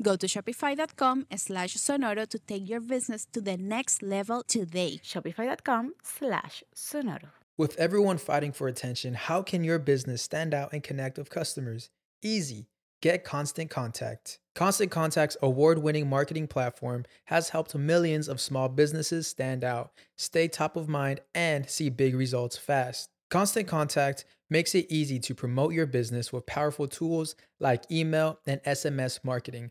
Go to shopify.com slash sonoro to take your business to the next level today. Shopify.com slash sonoro. With everyone fighting for attention, how can your business stand out and connect with customers? Easy. Get Constant Contact. Constant Contact's award winning marketing platform has helped millions of small businesses stand out, stay top of mind, and see big results fast. Constant Contact makes it easy to promote your business with powerful tools like email and SMS marketing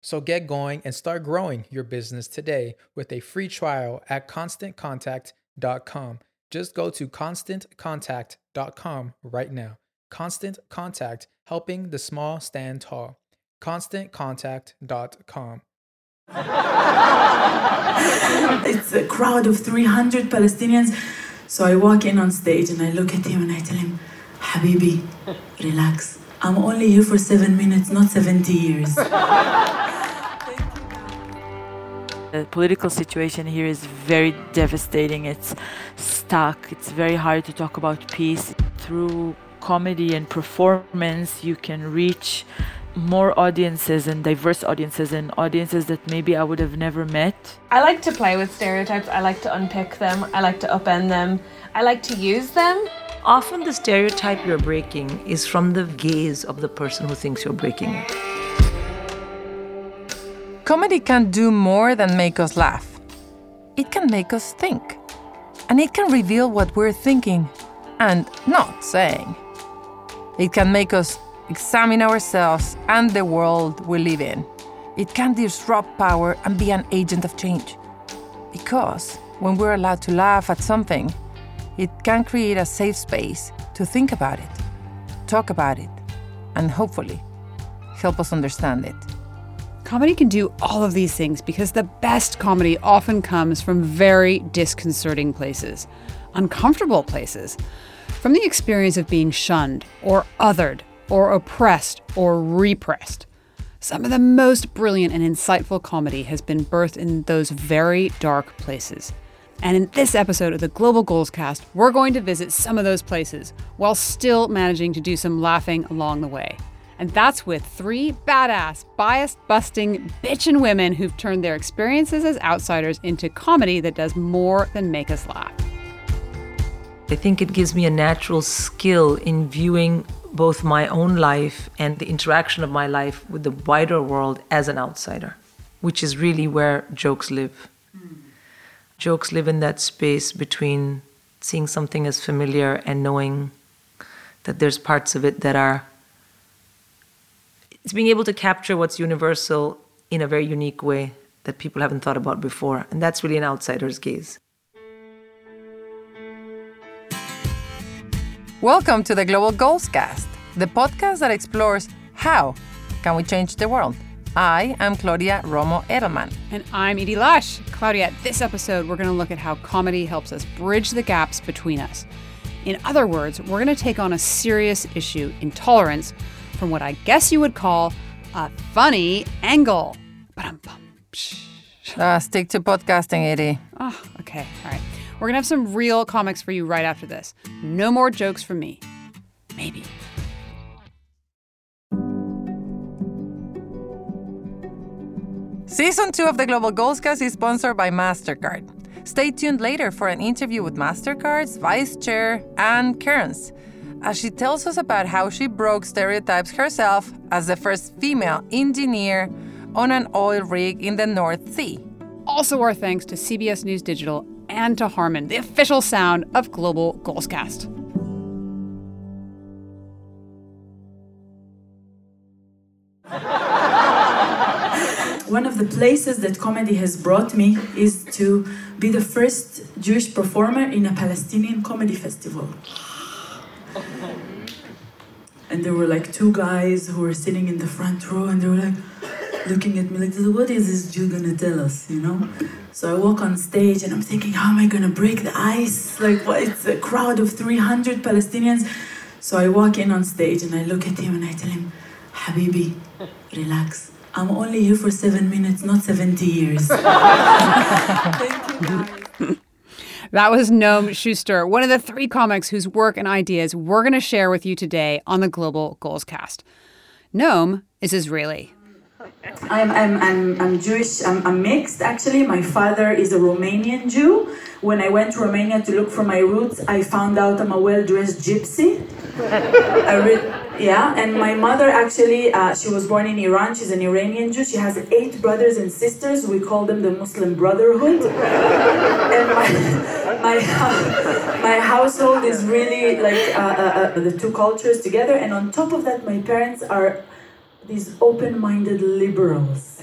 So get going and start growing your business today with a free trial at constantcontact.com. Just go to constantcontact.com right now. Constant Contact, helping the small stand tall. ConstantContact.com. it's a crowd of 300 Palestinians. So I walk in on stage and I look at him and I tell him, Habibi, relax. I'm only here for seven minutes, not 70 years. The political situation here is very devastating. It's stuck. It's very hard to talk about peace. Through comedy and performance, you can reach more audiences and diverse audiences and audiences that maybe I would have never met. I like to play with stereotypes. I like to unpick them. I like to upend them. I like to use them. Often the stereotype you're breaking is from the gaze of the person who thinks you're breaking it. Comedy can do more than make us laugh. It can make us think. And it can reveal what we're thinking and not saying. It can make us examine ourselves and the world we live in. It can disrupt power and be an agent of change. Because when we're allowed to laugh at something, it can create a safe space to think about it, talk about it, and hopefully help us understand it. Comedy can do all of these things because the best comedy often comes from very disconcerting places, uncomfortable places, from the experience of being shunned or othered or oppressed or repressed. Some of the most brilliant and insightful comedy has been birthed in those very dark places. And in this episode of the Global Goals Cast, we're going to visit some of those places while still managing to do some laughing along the way. And that's with three badass, bias busting, bitchin' women who've turned their experiences as outsiders into comedy that does more than make us laugh. I think it gives me a natural skill in viewing both my own life and the interaction of my life with the wider world as an outsider, which is really where jokes live. Mm. Jokes live in that space between seeing something as familiar and knowing that there's parts of it that are it's being able to capture what's universal in a very unique way that people haven't thought about before. And that's really an outsider's gaze. Welcome to the Global Goals Cast, the podcast that explores how Can we change the world? I am Claudia Romo Edelman. And I'm Edie Lush. Claudia, this episode, we're going to look at how comedy helps us bridge the gaps between us. In other words, we're going to take on a serious issue, intolerance, from what I guess you would call a funny angle. Uh, stick to podcasting, Edie. Oh, okay. All right. We're going to have some real comics for you right after this. No more jokes from me. Maybe. Season 2 of the Global Goalscast is sponsored by MasterCard. Stay tuned later for an interview with MasterCard's Vice Chair, Ann Cairns, as she tells us about how she broke stereotypes herself as the first female engineer on an oil rig in the North Sea. Also, our thanks to CBS News Digital and to Harman, the official sound of Global Goalscast. One of the places that comedy has brought me is to be the first Jewish performer in a Palestinian comedy festival. And there were like two guys who were sitting in the front row and they were like looking at me like, what is this Jew gonna tell us, you know? So I walk on stage and I'm thinking, how am I gonna break the ice? Like, what? It's a crowd of 300 Palestinians. So I walk in on stage and I look at him and I tell him, Habibi, relax. I'm only here for seven minutes, not 70 years. Thank you, guys. That was Noam Shuster, one of the three comics whose work and ideas we're going to share with you today on the Global Goals Cast. Noam is Israeli. I'm, I'm, I'm, I'm Jewish, I'm, I'm mixed actually. My father is a Romanian Jew. When I went to Romania to look for my roots, I found out I'm a well dressed gypsy. Re- yeah, and my mother actually, uh, she was born in Iran. She's an Iranian Jew. She has eight brothers and sisters. We call them the Muslim Brotherhood. and my, my, my household is really like uh, uh, uh, the two cultures together. And on top of that, my parents are these open-minded liberals,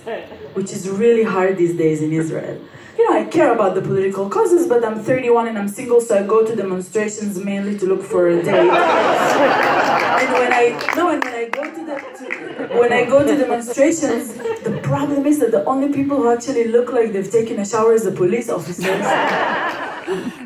which is really hard these days in Israel. You know, I care about the political causes, but I'm 31 and I'm single, so I go to demonstrations mainly to look for a date. and when I no, and when I go to the to, when I go to demonstrations, the problem is that the only people who actually look like they've taken a shower is the police officers.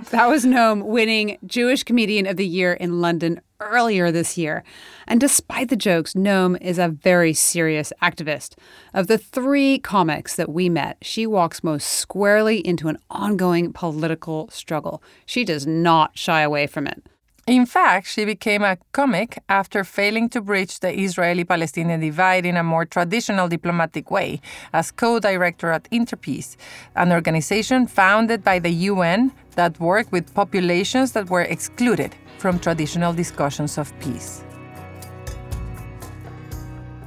That was Noam winning Jewish Comedian of the Year in London earlier this year. And despite the jokes, Noam is a very serious activist. Of the three comics that we met, she walks most squarely into an ongoing political struggle. She does not shy away from it. In fact, she became a comic after failing to bridge the Israeli Palestinian divide in a more traditional diplomatic way as co director at Interpeace, an organization founded by the UN that worked with populations that were excluded from traditional discussions of peace.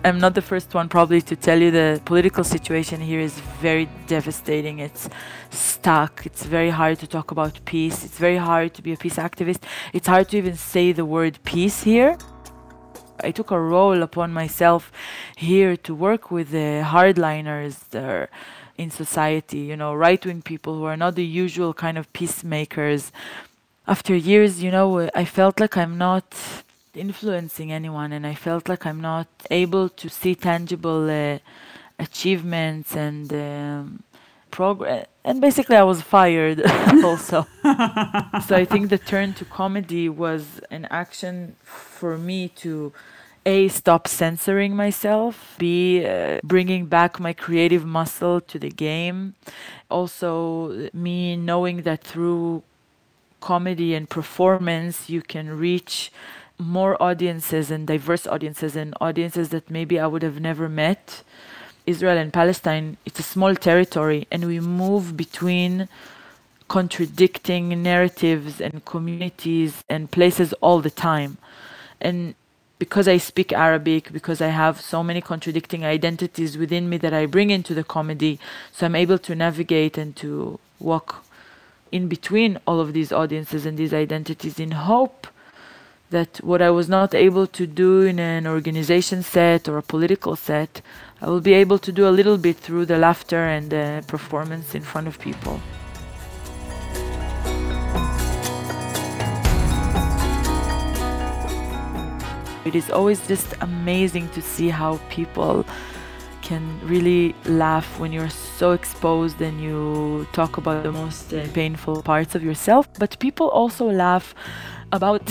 I'm not the first one probably to tell you the political situation here is very devastating. It's stuck. It's very hard to talk about peace. It's very hard to be a peace activist. It's hard to even say the word peace here. I took a role upon myself here to work with the hardliners that are in society, you know, right wing people who are not the usual kind of peacemakers. After years, you know, I felt like I'm not influencing anyone and I felt like I'm not able to see tangible uh, achievements and um, progress. And basically, I was fired also. so I think the turn to comedy was an action for me to a stop censoring myself b uh, bringing back my creative muscle to the game also me knowing that through comedy and performance you can reach more audiences and diverse audiences and audiences that maybe I would have never met. Israel and Palestine, it's a small territory, and we move between contradicting narratives and communities and places all the time. And because I speak Arabic, because I have so many contradicting identities within me that I bring into the comedy, so I'm able to navigate and to walk in between all of these audiences and these identities in hope that what I was not able to do in an organization set or a political set, I will be able to do a little bit through the laughter and the performance in front of people. It is always just amazing to see how people can really laugh when you're so exposed and you talk about the most uh, painful parts of yourself. But people also laugh about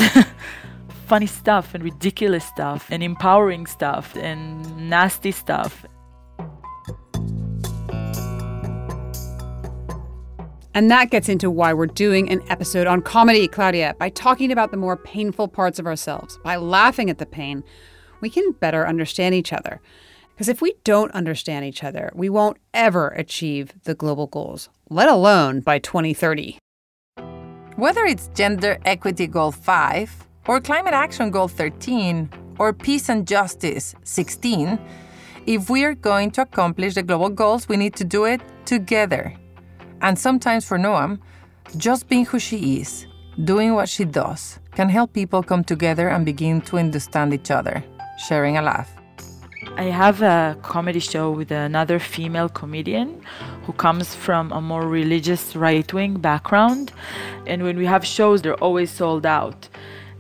funny stuff and ridiculous stuff and empowering stuff and nasty stuff. And that gets into why we're doing an episode on comedy, Claudia. By talking about the more painful parts of ourselves, by laughing at the pain, we can better understand each other. Because if we don't understand each other, we won't ever achieve the global goals, let alone by 2030. Whether it's Gender Equity Goal 5, or Climate Action Goal 13, or Peace and Justice 16, if we are going to accomplish the global goals, we need to do it together. And sometimes for Noam, just being who she is, doing what she does, can help people come together and begin to understand each other, sharing a laugh. I have a comedy show with another female comedian who comes from a more religious right wing background. And when we have shows, they're always sold out.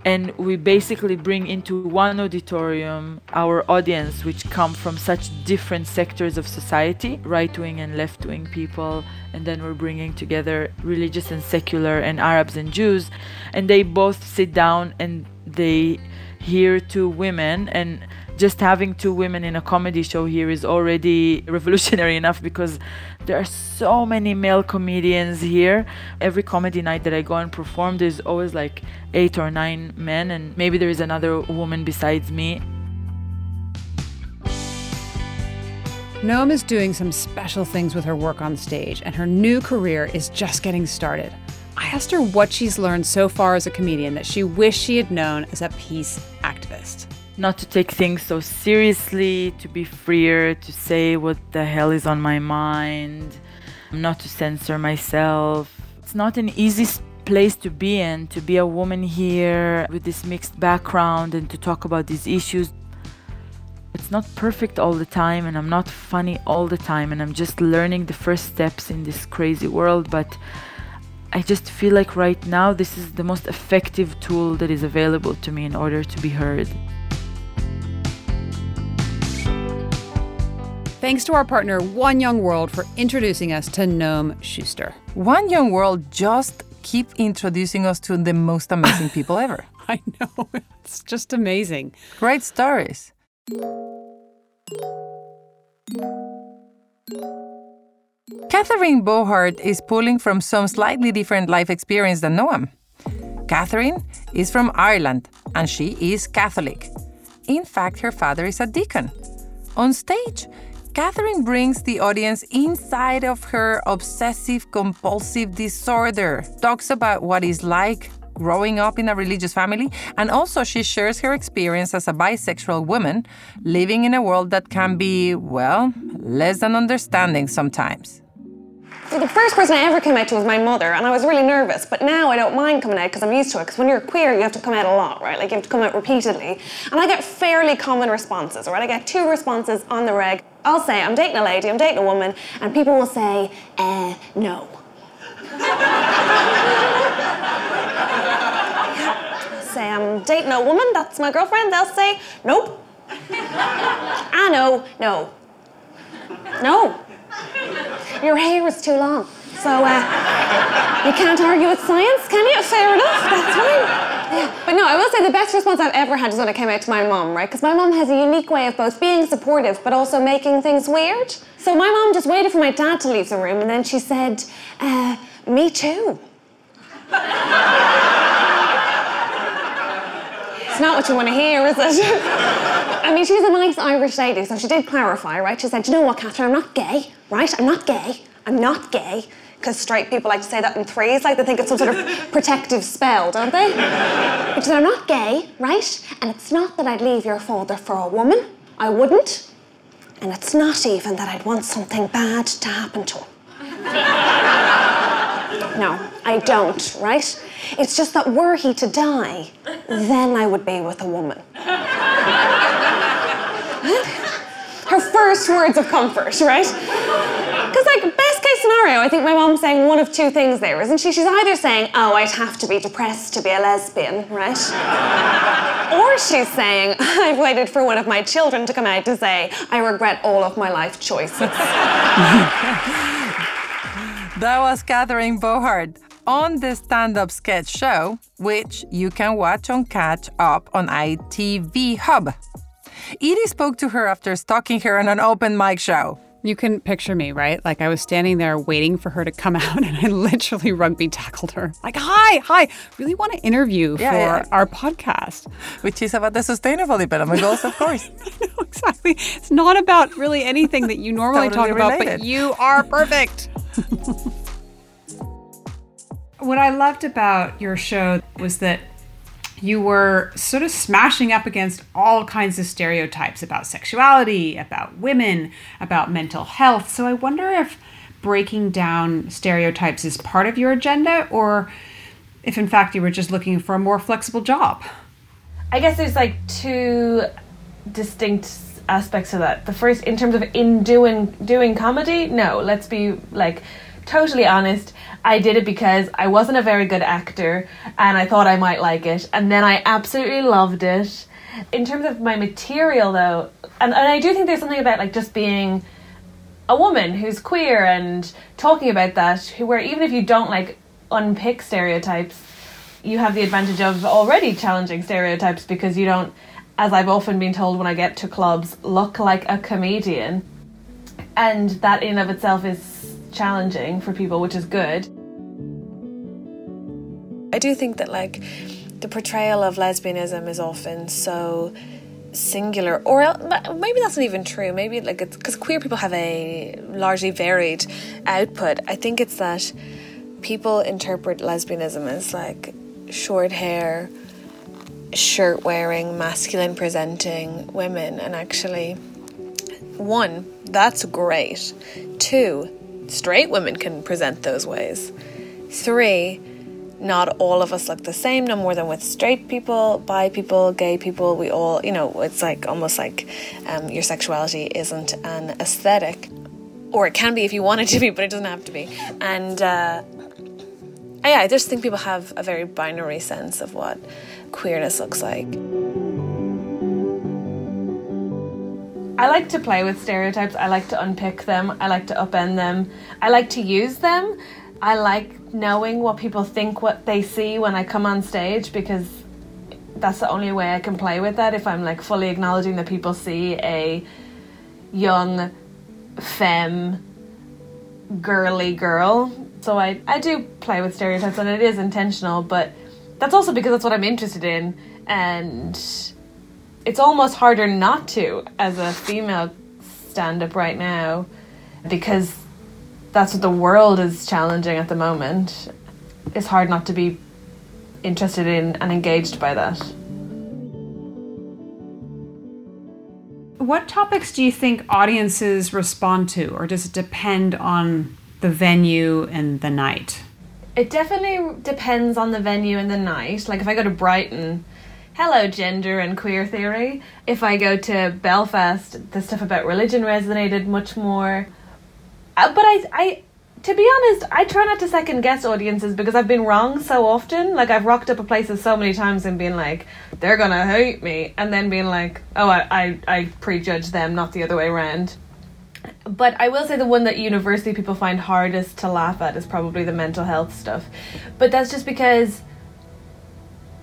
And we basically bring into one auditorium our audience which come from such different sectors of society right-wing and left-wing people. And then we're bringing together religious and secular and arabs and jews. And they both sit down and they hear two women. And just having two women in a comedy show here is already revolutionary enough because there are so many male comedians here. Every comedy night that I go and perform, there's always like eight or nine men, and maybe there is another woman besides me. Noam is doing some special things with her work on stage, and her new career is just getting started. I asked her what she's learned so far as a comedian that she wished she had known as a peace activist not to take things so seriously, to be freer, to say what the hell is on my mind, not to censor myself. It's not an easy place to be in, to be a woman here with this mixed background and to talk about these issues. It's not perfect all the time, and I'm not funny all the time, and I'm just learning the first steps in this crazy world. But I just feel like right now, this is the most effective tool that is available to me in order to be heard. Thanks to our partner, One Young World, for introducing us to Noam Shuster. One Young World just keep introducing us to the most amazing people ever. I know. It's just amazing. Great stories. Catherine Bohart is pulling from some slightly different life experience than Noam. Catherine is from Ireland and she is Catholic. In fact, her father is a deacon. On stage, Catherine brings the audience inside of her obsessive compulsive disorder, talks about what it's like growing up in a religious family, and also she shares her experience as a bisexual woman living in a world that can be, well, less than understanding sometimes. The first person I ever came out to was my mother, and I was really nervous. But now I don't mind coming out because I'm used to it. Because when you're queer, you have to come out a lot, right? Like you have to come out repeatedly, and I get fairly common responses, right? I get two responses on the reg. I'll say I'm dating a lady, I'm dating a woman, and people will say, uh, no. say I'm dating a woman, that's my girlfriend. They'll say, nope. I know, no. No. Your hair is too long. So uh, you can't argue with science, can you? Fair enough, that's fine. Yeah. But no, I will say the best response I've ever had is when I came out to my mom, right? Because my mom has a unique way of both being supportive but also making things weird. So my mom just waited for my dad to leave the room and then she said, uh, me too. It's not what you want to hear, is it? I mean, she's a nice Irish lady, so she did clarify, right? She said, you know what, Catherine, I'm not gay, right? I'm not gay. I'm not gay. Because straight people like to say that in threes, like they think it's some sort of protective spell, don't they? But she said, I'm not gay, right? And it's not that I'd leave your father for a woman. I wouldn't. And it's not even that I'd want something bad to happen to him. No, I don't, right? It's just that were he to die, then I would be with a woman. Her first words of comfort, right? Because, like, best case scenario, I think my mom's saying one of two things there, isn't she? She's either saying, oh, I'd have to be depressed to be a lesbian, right? Or she's saying, I've waited for one of my children to come out to say, I regret all of my life choices. That was Catherine Bohart on the stand up sketch show, which you can watch on Catch Up on ITV Hub. Edie spoke to her after stalking her on an open mic show. You can picture me, right? Like I was standing there waiting for her to come out and I literally rugby tackled her. Like, hi, hi, really want to interview Yeah, for yeah. our podcast. Which is about the sustainable development goals, of course. no, exactly. It's not about really anything that you normally Totally talk about, but you are perfect. what I loved about your show was that you were sort of smashing up against all kinds of stereotypes about sexuality, about women, about mental health. So I wonder if breaking down stereotypes is part of your agenda or if in fact you were just looking for a more flexible job. I guess there's like two distinct aspects to that. The first, in terms of in doing doing comedy, no. Let's be like totally honest. I did it because I wasn't a very good actor, and I thought I might like it, and then I absolutely loved it. In terms of my material, though, and, and I do think there's something about like just being a woman who's queer and talking about that, who where even if you don't like unpick stereotypes, you have the advantage of already challenging stereotypes because you don't, as I've often been told when I get to clubs, look like a comedian. And that in of itself is challenging for people, which is good. I do think that like the portrayal of lesbianism is often so singular or maybe that's not even true maybe like it's because queer people have a largely varied output i think it's that people interpret lesbianism as like short hair shirt wearing masculine presenting women and actually one that's great two straight women can present those ways three not all of us look the same, no more than with straight people, bi people, gay people. We all, you know, it's like almost like um, your sexuality isn't an aesthetic, or it can be if you want it to be, but it doesn't have to be. And uh, yeah, I just think people have a very binary sense of what queerness looks like. I like to play with stereotypes. I like to unpick them. I like to upend them. I like to use them. I like knowing what people think, what they see when I come on stage because that's the only way I can play with that. If I'm like fully acknowledging that people see a young, femme, girly girl. So I, I do play with stereotypes and it is intentional, but that's also because that's what I'm interested in. And it's almost harder not to as a female stand up right now because that's what the world is challenging at the moment. It's hard not to be interested in and engaged by that. What topics do you think audiences respond to, or does it depend on the venue and the night? It definitely depends on the venue and the night. Like if I go to Brighton, hello gender and queer theory. If I go to Belfast, the stuff about religion resonated much more. Uh, but I, I, to be honest, I try not to second guess audiences because I've been wrong so often. Like I've rocked up at places so many times and been like, they're gonna hate me, and then being like, oh, I, I, I prejudge them, not the other way around. But I will say the one that university people find hardest to laugh at is probably the mental health stuff. But that's just because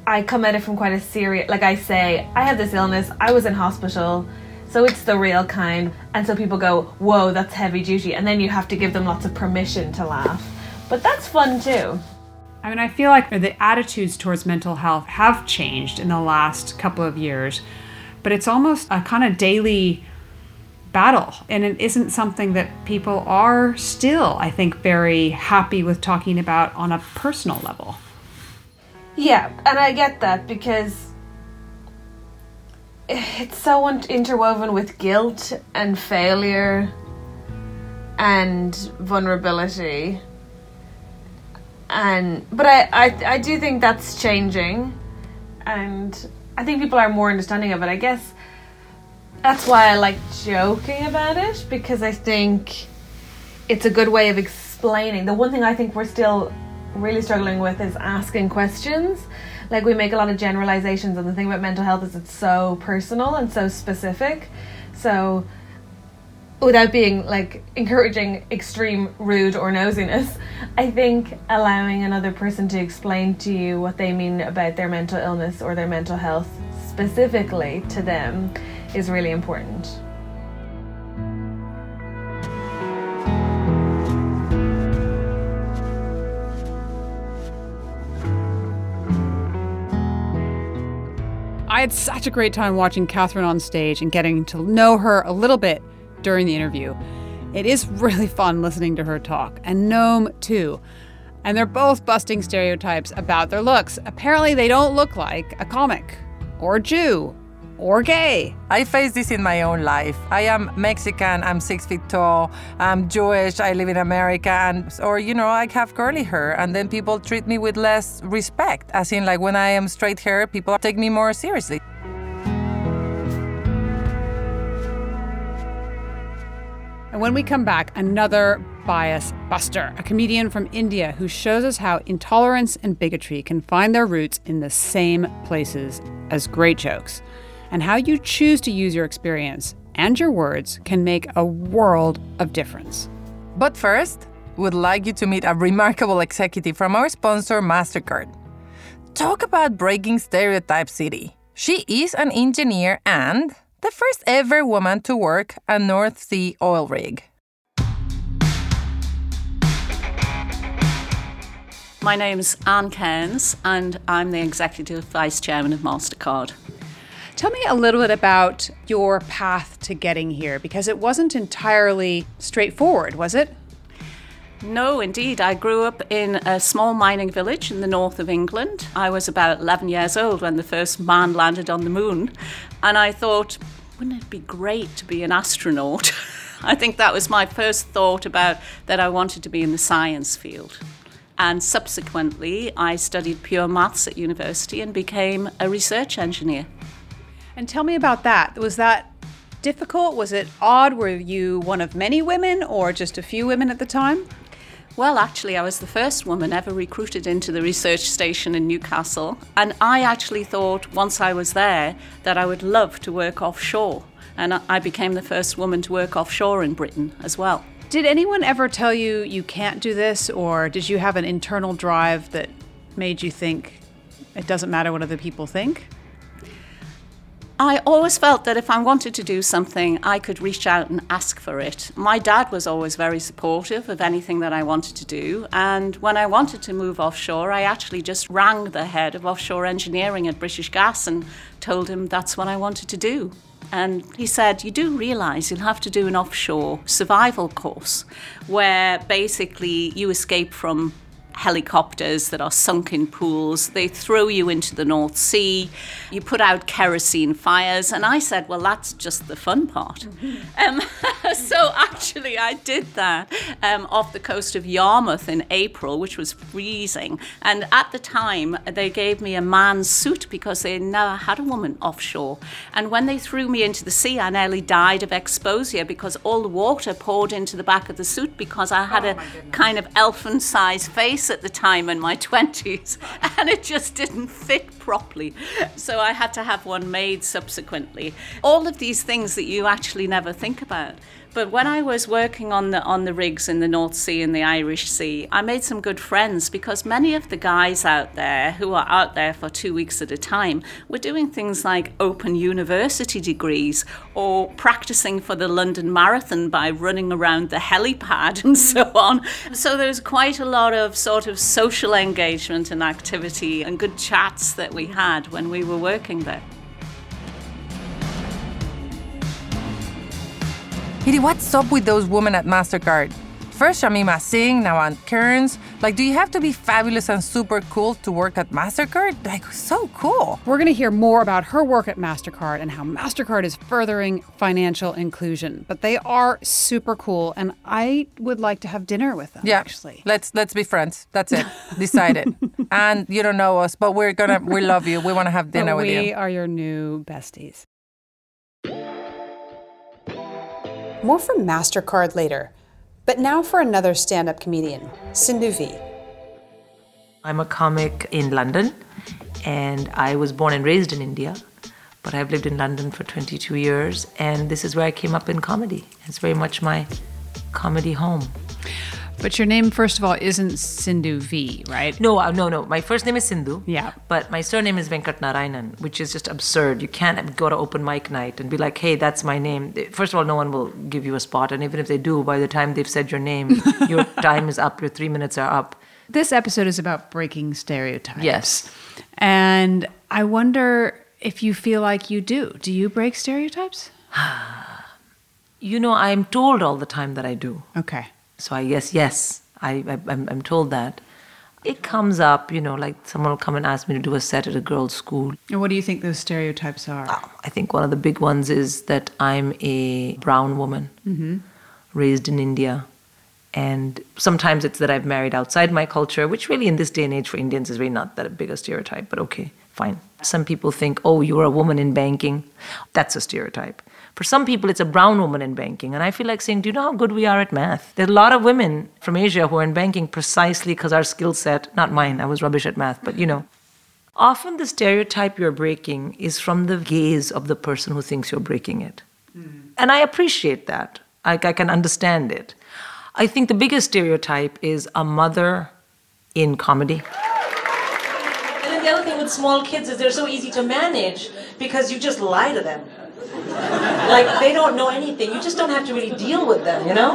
I come at it from quite a serious like I say, I have this illness, I was in hospital, so it's the real kind. And so people go, Whoa, that's heavy duty and then you have to give them lots of permission to laugh. But that's fun too. I mean, I feel like the attitudes towards mental health have changed in the last couple of years, but it's almost a kind of daily battle. And it isn't something that people are still, I think, very happy with talking about on a personal level. Yeah, and I get that because it's so interwoven with guilt and failure and vulnerability. And but I, I I do think that's changing and I think people are more understanding of it. I guess that's why I like joking about it because I think it's a good way of explaining. The one thing I think we're still really struggling with is asking questions. Like we make a lot of generalizations, and the thing about mental health is it's so personal and so specific. So, without being like encouraging extreme rude or nosiness, I think allowing another person to explain to you what they mean about their mental illness or their mental health specifically to them is really important. I had such a great time watching Catherine on stage and getting to know her a little bit during the interview. It is really fun listening to her talk, and Noam too. And they're both busting stereotypes about their looks. Apparently, they don't look like a comic, or a Jew, or gay. I face this in my own life. I am Mexican, I'm six feet tall, I'm Jewish, I live in America, and or you know, I have curly hair, and then people treat me with less respect. As in, like when I am straight hair, people take me more seriously. And when we come back, another bias buster, a comedian from India who shows us how intolerance and bigotry can find their roots in the same places as great jokes, and how you choose to use your experience and your words can make a world of difference. But first, we'd like you to meet a remarkable executive from our sponsor, MasterCard. Talk about breaking stereotype city. She is an engineer and the first ever woman to work a North Sea oil rig. My name's Ann Cairns, and I'm the Executive Vice Chairman of MasterCard. Tell me a little bit about your path to getting here because it wasn't entirely straightforward, was it? No, indeed. I grew up in a small mining village in the north of England. I was about 11 years old when the first man landed on the moon, and I thought, wouldn't it be great to be an astronaut? I think that was my first thought about that I wanted to be in the science field. And subsequently, I studied pure maths at university and became a research engineer. And tell me about that. Was that difficult? Was it odd? Were you one of many women or just a few women at the time? Well, actually, I was the first woman ever recruited into the research station in Newcastle. And I actually thought once I was there that I would love to work offshore. And I became the first woman to work offshore in Britain as well. Did anyone ever tell you you can't do this, or did you have an internal drive that made you think it doesn't matter what other people think? I always felt that if I wanted to do something, I could reach out and ask for it. My dad was always very supportive of anything that I wanted to do. And when I wanted to move offshore, I actually just rang the head of offshore engineering at British Gas and told him that's what I wanted to do. And he said, You do realize you'll have to do an offshore survival course where basically you escape from helicopters that are sunk in pools. They throw you into the North Sea. You put out kerosene fires. And I said, well, that's just the fun part. Um, so actually, I did that um, off the coast of Yarmouth in April, which was freezing. And at the time, they gave me a man's suit because they never had a woman offshore. And when they threw me into the sea, I nearly died of exposure because all the water poured into the back of the suit because I had Oh, a kind of elfin sized face at the time in my 20s and it just didn't fit properly. So I had to have one made subsequently. All of these things that you actually never think about. But when I was working on the on the rigs in the North Sea and the Irish Sea, I made some good friends because many of the guys out there who are out there for two weeks at a time were doing things like open university degrees or practicing for the London Marathon by running around the helipad and so on. So there was quite a lot of sort of social engagement and activity and good chats that we had when we were working there. Hidi, what's up with those women at MasterCard? First Shamina Singh, now Ann Cairns. Like, do you have to be fabulous and super cool to work at MasterCard? Like, so cool. We're going to hear more about her work at MasterCard and how MasterCard is furthering financial inclusion. But they are super cool, and I would like to have dinner with them, Yeah, actually. let's let's be friends. That's it. Decided. and you don't know us, but we're gonna we love you. We want to have dinner But with we you. We are your new besties. More from MasterCard later. But now for another stand up comedian, Sindhu Vee. I'm a comic in London, and I was born and raised in India, but I've lived in London for 22 years, and this is where I came up in comedy. It's very much my comedy home. But your name, first of all, isn't Sindhu Vee, right? No, uh, no, no. My first name is Sindhu. Yeah. But my surname is Venkatanarayanan, which is just absurd. You can't go to open mic night and be like, hey, that's my name. First of all, no one will give you a spot. And even if they do, by the time they've said your name, your time is up, your three minutes are up. This episode is about breaking stereotypes. Yes. And I wonder if you feel like you do. Do you break stereotypes? You know, I'm told all the time that I do. Okay. So I guess, yes, I, I, I'm, I'm told that. It comes up, you know, like someone will come and ask me to do a set at a girls' school. And what do you think those stereotypes are? I think one of the big ones is that I'm a brown woman Mhm. raised in India. And sometimes it's that I've married outside my culture, which really in this day and age for Indians is really not that big a stereotype, but okay, fine. Some people think, oh, you're a woman in banking. That's a stereotype. For some people, it's a brown woman in banking. And I feel like saying, do you know how good we are at math? There are a lot of women from Asia who are in banking precisely because our skill set, not mine, I was rubbish at math, but you know. Often the stereotype you're breaking is from the gaze of the person who thinks you're breaking it. Mm. And I appreciate that. I, I can understand it. I think the biggest stereotype is a mother in comedy. And then the other thing with small kids is they're so easy to manage because you just lie to them. Like they don't know anything. You just don't have to really deal with them, you know?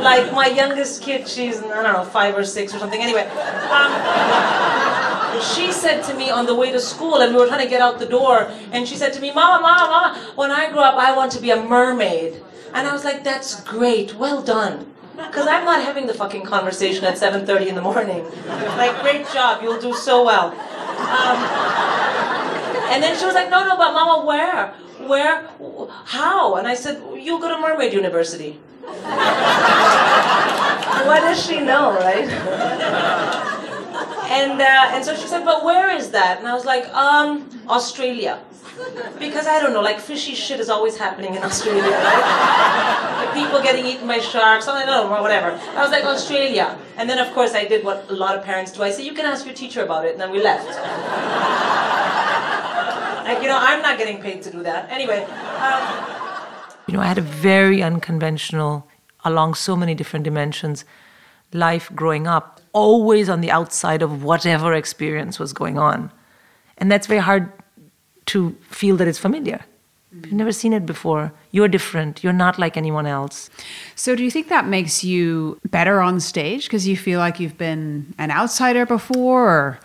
Like my youngest kid, she's I don't know, five or six or something. Anyway, um, she said to me on the way to school, and we were trying to get out the door, and she said to me, "Mama, Mama, Mama, when I grow up, I want to be a mermaid." And I was like, "That's great. Well done." Because I'm not having the fucking conversation at 7:30 in the morning. Like, great job. You'll do so well. Um, and then she was like, no, no, but Mama, where? Where? How? And I said, you'll go to Mermaid University. what does she know, right? and uh, and so she said, but where is that? And I was like, um, Australia. Because I don't know, like fishy shit is always happening in Australia, right? Like people getting eaten by sharks, I don't know, whatever. I was like, Australia. And then, of course, I did what a lot of parents do. I said, you can ask your teacher about it. And then we left. Like, you know, I'm not getting paid to do that. Anyway. Um, you know, I had a very unconventional, along so many different dimensions, life growing up, always on the outside of whatever experience was going on. And that's very hard to feel that it's familiar. You've never seen it before. You're different. You're not like anyone else. So, do you think that makes you better on stage because you feel like you've been an outsider before? Or?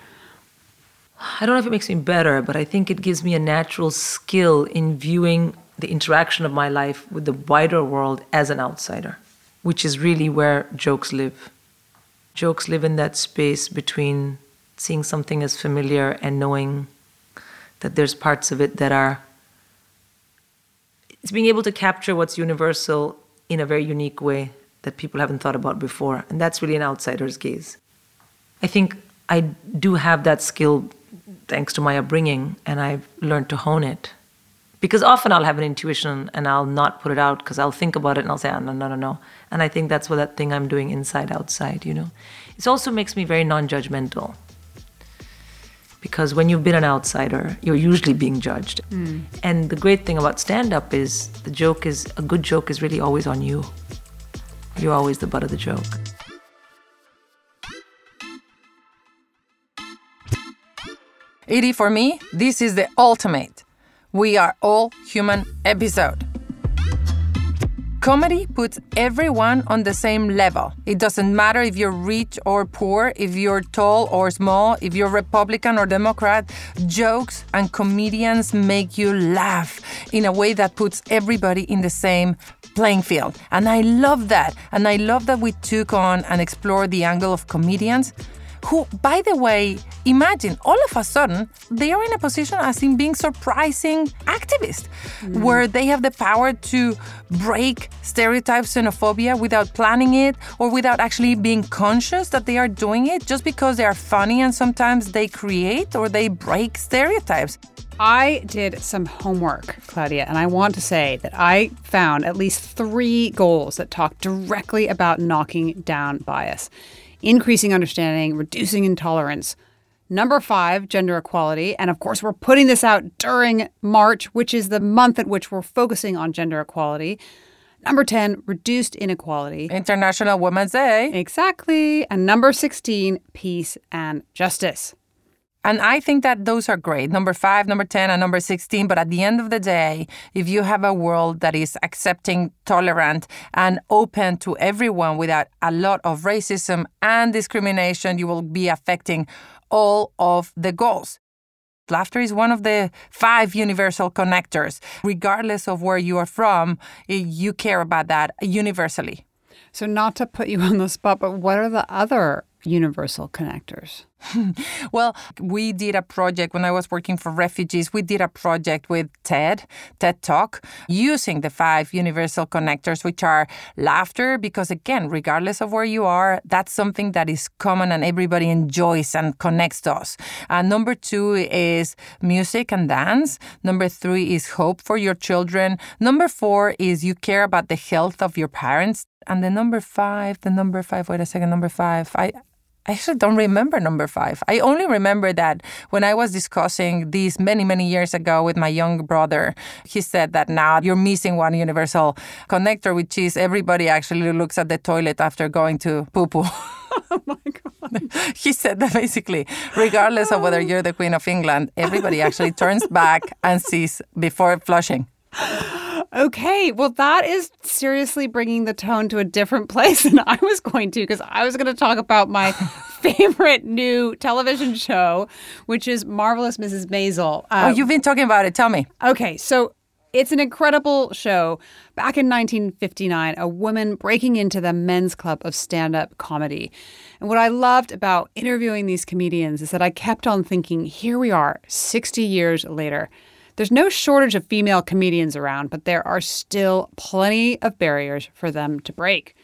I don't know if it makes me better, but I think it gives me a natural skill in viewing the interaction of my life with the wider world as an outsider, which is really where jokes live. Jokes live in that space between seeing something as familiar and knowing that there's parts of it that are. It's being able to capture what's universal in a very unique way that people haven't thought about before. And that's really an outsider's gaze. I think I do have that skill thanks to my upbringing, and I've learned to hone it. Because often I'll have an intuition and I'll not put it out because I'll think about it and I'll say, oh, no, no, no, no. And I think that's what that thing I'm doing inside, outside, you know. It also makes me very non judgmental. Because when you've been an outsider, you're usually being judged. Mm. And the great thing about stand up is the joke is a good joke is really always on you. You're always the butt of the joke. Edie, for me, this is the ultimate. We are all human episode. Comedy puts everyone on the same level. It doesn't matter if you're rich or poor, if you're tall or small, if you're Republican or Democrat. Jokes and comedians make you laugh in a way that puts everybody in the same playing field. And I love that. And I love that we took on and explored the angle of comedians who, by the way, imagine all of a sudden they are in a position as in being surprising activists, Mm. where they have the power to break stereotypes, xenophobia without planning it or without actually being conscious that they are doing it just because they are funny and sometimes they create or they break stereotypes. I did some homework, Claudia, and I want to say that I found at least three goals that talk directly about knocking down bias. Increasing understanding, reducing intolerance. Number five, gender equality. And of course, we're putting this out during March, which is the month at which we're focusing on gender equality. Number 10, reduced inequality. International Women's Day. Exactly. And number 16, peace and justice. And I think that those are great. Number five, number 10, and number 16. But at the end of the day, if you have a world that is accepting, tolerant, and open to everyone without a lot of racism and discrimination, you will be affecting all of the goals. Laughter is one of the five universal connectors. Regardless of where you are from, you care about that universally. So, not to put you on the spot, but what are the other universal connectors? well, we did a project when I was working for refugees. We did a project with TED, TED Talk, using the five universal connectors, which are laughter, because again, regardless of where you are, that's something that is common and everybody enjoys and connects to us. And number two is music and dance. Number three is hope for your children. Number four is you care about the health of your parents. And the number five, the number five, wait a second, number five. I, I actually don't remember number five. I only remember that when I was discussing these many, many years ago with my young brother, he said that now you're missing one universal connector, which is everybody actually looks at the toilet after going to poo poo. oh my God. he said that basically, regardless of whether you're the Queen of England, everybody actually turns back and sees before flushing. Okay, well, that is seriously bringing the tone to a different place than I was going to, because I was going to talk about my favorite new television show, which is Marvelous Mrs. Maisel. Uh, oh, you've been talking about it. Tell me. Okay, so it's an incredible show. Back in 1959, a woman breaking into the men's club of stand up comedy. And what I loved about interviewing these comedians is that I kept on thinking, here we are, 60 years later. There's no shortage of female comedians around, but there are still plenty of barriers for them to break.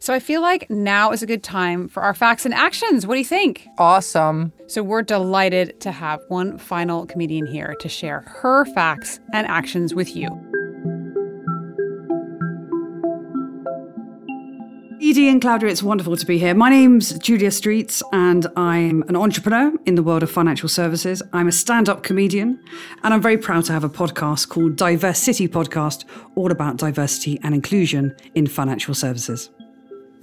So I feel like now is a good time for our facts and actions. What do you think? Awesome. So we're delighted to have one final comedian here to share her facts and actions with you. Edie and Claudia, it's wonderful to be here. My name's Julia Streets, and I'm an entrepreneur in the world of financial services. I'm a stand up comedian, and I'm very proud to have a podcast called DiverCity Podcast, all about diversity and inclusion in financial services.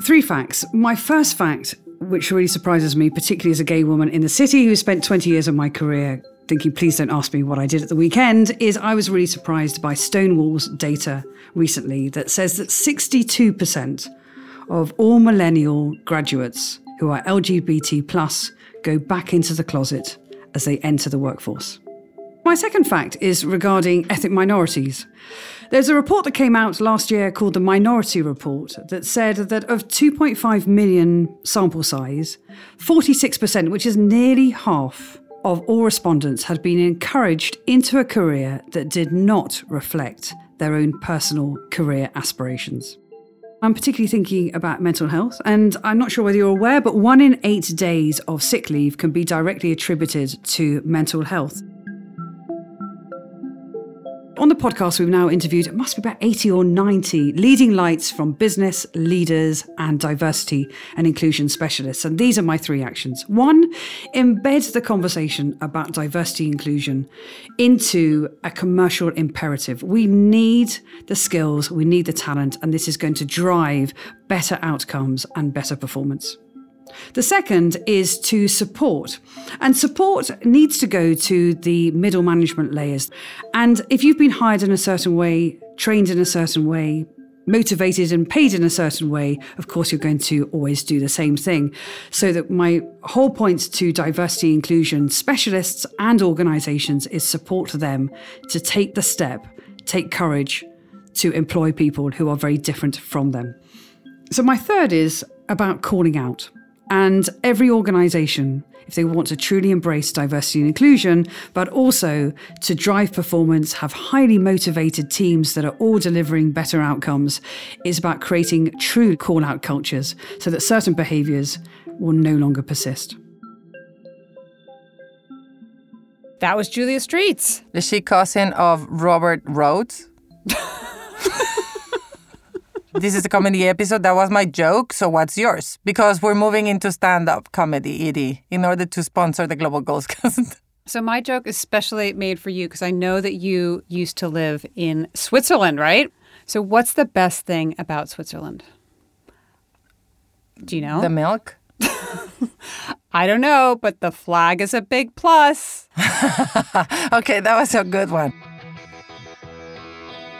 Three facts. My first fact, which really surprises me, particularly as a gay woman in the city who spent 20 years of my career thinking, please don't ask me what I did at the weekend, is I was really surprised by Stonewall's data recently that says that 62% of all millennial graduates who are LGBT plus go back into the closet as they enter the workforce. My second fact is regarding ethnic minorities. There's a report that came out last year called the Minority Report that said that of 2.5 million sample size, 46%, which is nearly half of all respondents, had been encouraged into a career that did not reflect their own personal career aspirations. I'm particularly thinking about mental health, and I'm not sure whether you're aware, but one in eight days of sick leave can be directly attributed to mental health. On the podcast, we've now interviewed, it must be about 80 or 90 leading lights from business, leaders, and diversity and inclusion specialists. And these are my three actions. One, embed the conversation about diversity inclusion into a commercial imperative. We need the skills, we need the talent, and this is going to drive better outcomes and better performance. The second is to support. And support needs to go to the middle management layers. And if you've been hired in a certain way, trained in a certain way, motivated and paid in a certain way, of course, you're going to always do the same thing. So that my whole point to diversity inclusion specialists and organizations is support them to take the step, take courage to employ people who are very different from them. So my third is about calling out. And every organization, if they want to truly embrace diversity and inclusion, but also to drive performance, have highly motivated teams that are all delivering better outcomes, is about creating true call out cultures so that certain behaviors will no longer persist. That was Julia Streets. Is she cousin of Robert Rhodes? this is a comedy episode. That was my joke. So what's yours? Because we're moving into stand-up comedy, Edie, in order to sponsor the Global Goals Cast. So my joke is specially made for you because I know that you used to live in Switzerland, right? So what's the best thing about Switzerland? Do you know? The milk. I don't know, but the flag is a big plus. okay, that was a good one.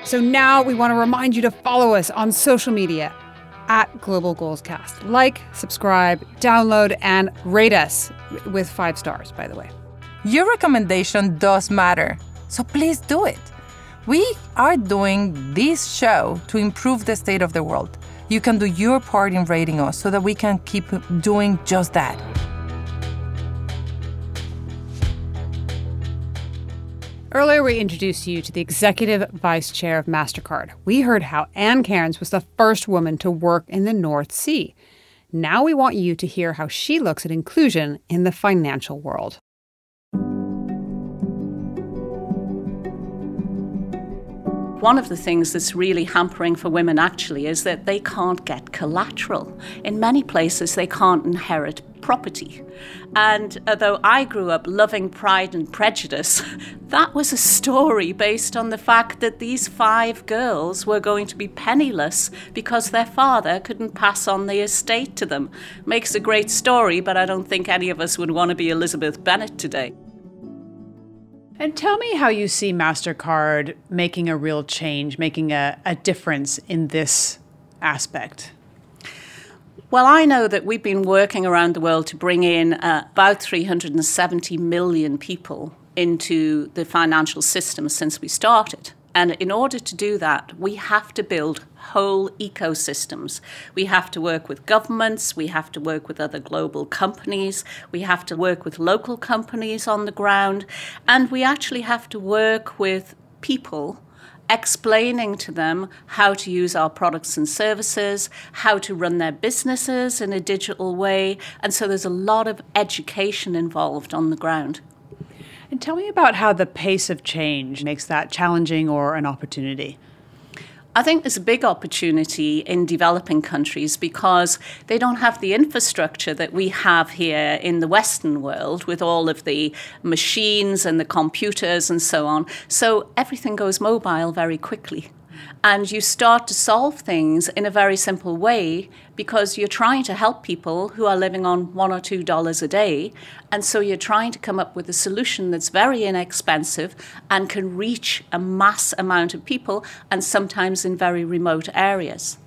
So now we want to remind you to follow us on social media at Global Goals Cast. Like, subscribe, download, and rate us with five stars, by the way. Your recommendation does matter, so please do it. We are doing this show to improve the state of the world. You can do your part in rating us so that we can keep doing just that. Earlier, we introduced you to the executive vice chair of MasterCard. We heard how Ann Cairns was the first woman to work in the North Sea. Now we want you to hear how she looks at inclusion in the financial world. One of the things that's really hampering for women actually is that they can't get collateral. In many places, they can't inherit property. And although I grew up loving Pride and Prejudice, that was a story based on the fact that these five girls were going to be penniless because their father couldn't pass on the estate to them. Makes a great story, but I don't think any of us would want to be Elizabeth Bennet today. And tell me how you see MasterCard making a real change, making a, a difference in this aspect. Well, I know that we've been working around the world to bring in uh, about 370 million people into the financial system since we started. And in order to do that, we have to build whole ecosystems. We have to work with governments, we have to work with other global companies, we have to work with local companies on the ground, and we actually have to work with people explaining to them how to use our products and services, how to run their businesses in a digital way. And so there's a lot of education involved on the ground. And tell me about how the pace of change makes that challenging or an opportunity. I think there's a big opportunity in developing countries because they don't have the infrastructure that we have here in the Western world with all of the machines and the computers and so on. So everything goes mobile very quickly and you start to solve things in a very simple way because you're trying to help people who are living on one or two dollars a day. And so you're trying to come up with a solution that's very inexpensive and can reach a mass amount of people and sometimes in very remote areas.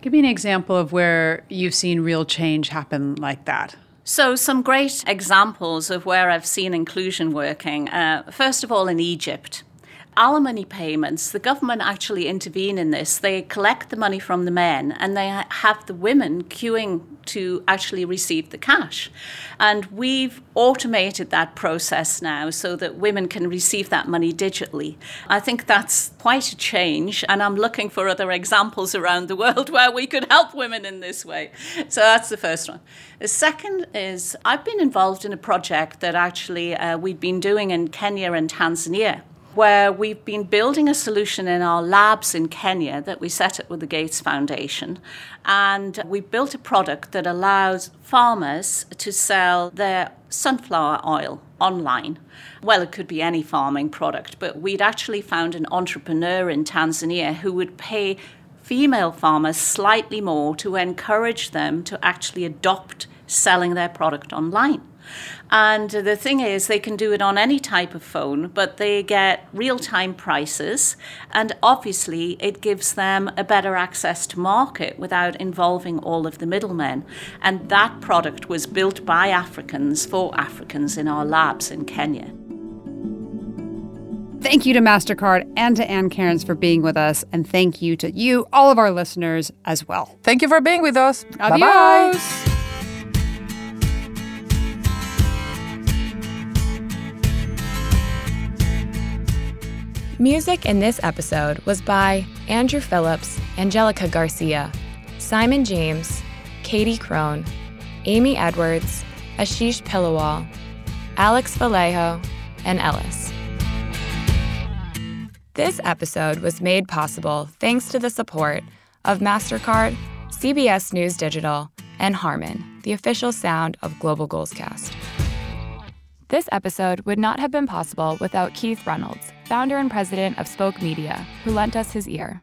Give me an example of where you've seen real change happen like that. So, some great examples of where I've seen inclusion working. Uh, first of all, in Egypt alimony payments, the government actually intervene in this. They collect the money from the men and they have the women queuing to actually receive the cash. And we've automated that process now so that women can receive that money digitally. I think that's quite a change, and I'm looking for other examples around the world where we could help women in this way. So that's the first one. The second is I've been involved in a project that actually uh, we've been doing in Kenya and Tanzania where we've been building a solution in our labs in Kenya that we set up with the Gates Foundation. And we built a product that allows farmers to sell their sunflower oil online. Well, it could be any farming product, but we'd actually found an entrepreneur in Tanzania who would pay female farmers slightly more to encourage them to actually adopt selling their product online. And the thing is, they can do it on any type of phone, but they get real time prices. And obviously, it gives them a better access to market without involving all of the middlemen. And that product was built by Africans for Africans in our labs in Kenya. Thank you to MasterCard and to Ann Cairns for being with us. And thank you to you, all of our listeners, as well. Thank you for being with us. Adios. Bye-bye. Music in this episode was by Andrew Phillips, Angelica Garcia, Simon James, Katie Crone, Amy Edwards, Ashish Pillawal, Alex Vallejo, and Ellis. This episode was made possible thanks to the support of MasterCard, CBS News Digital, and Harman, the official sound of Global Goalscast. This episode would not have been possible without Keith Reynolds, founder and president of Spoke Media, who lent us his ear.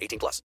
18 plus.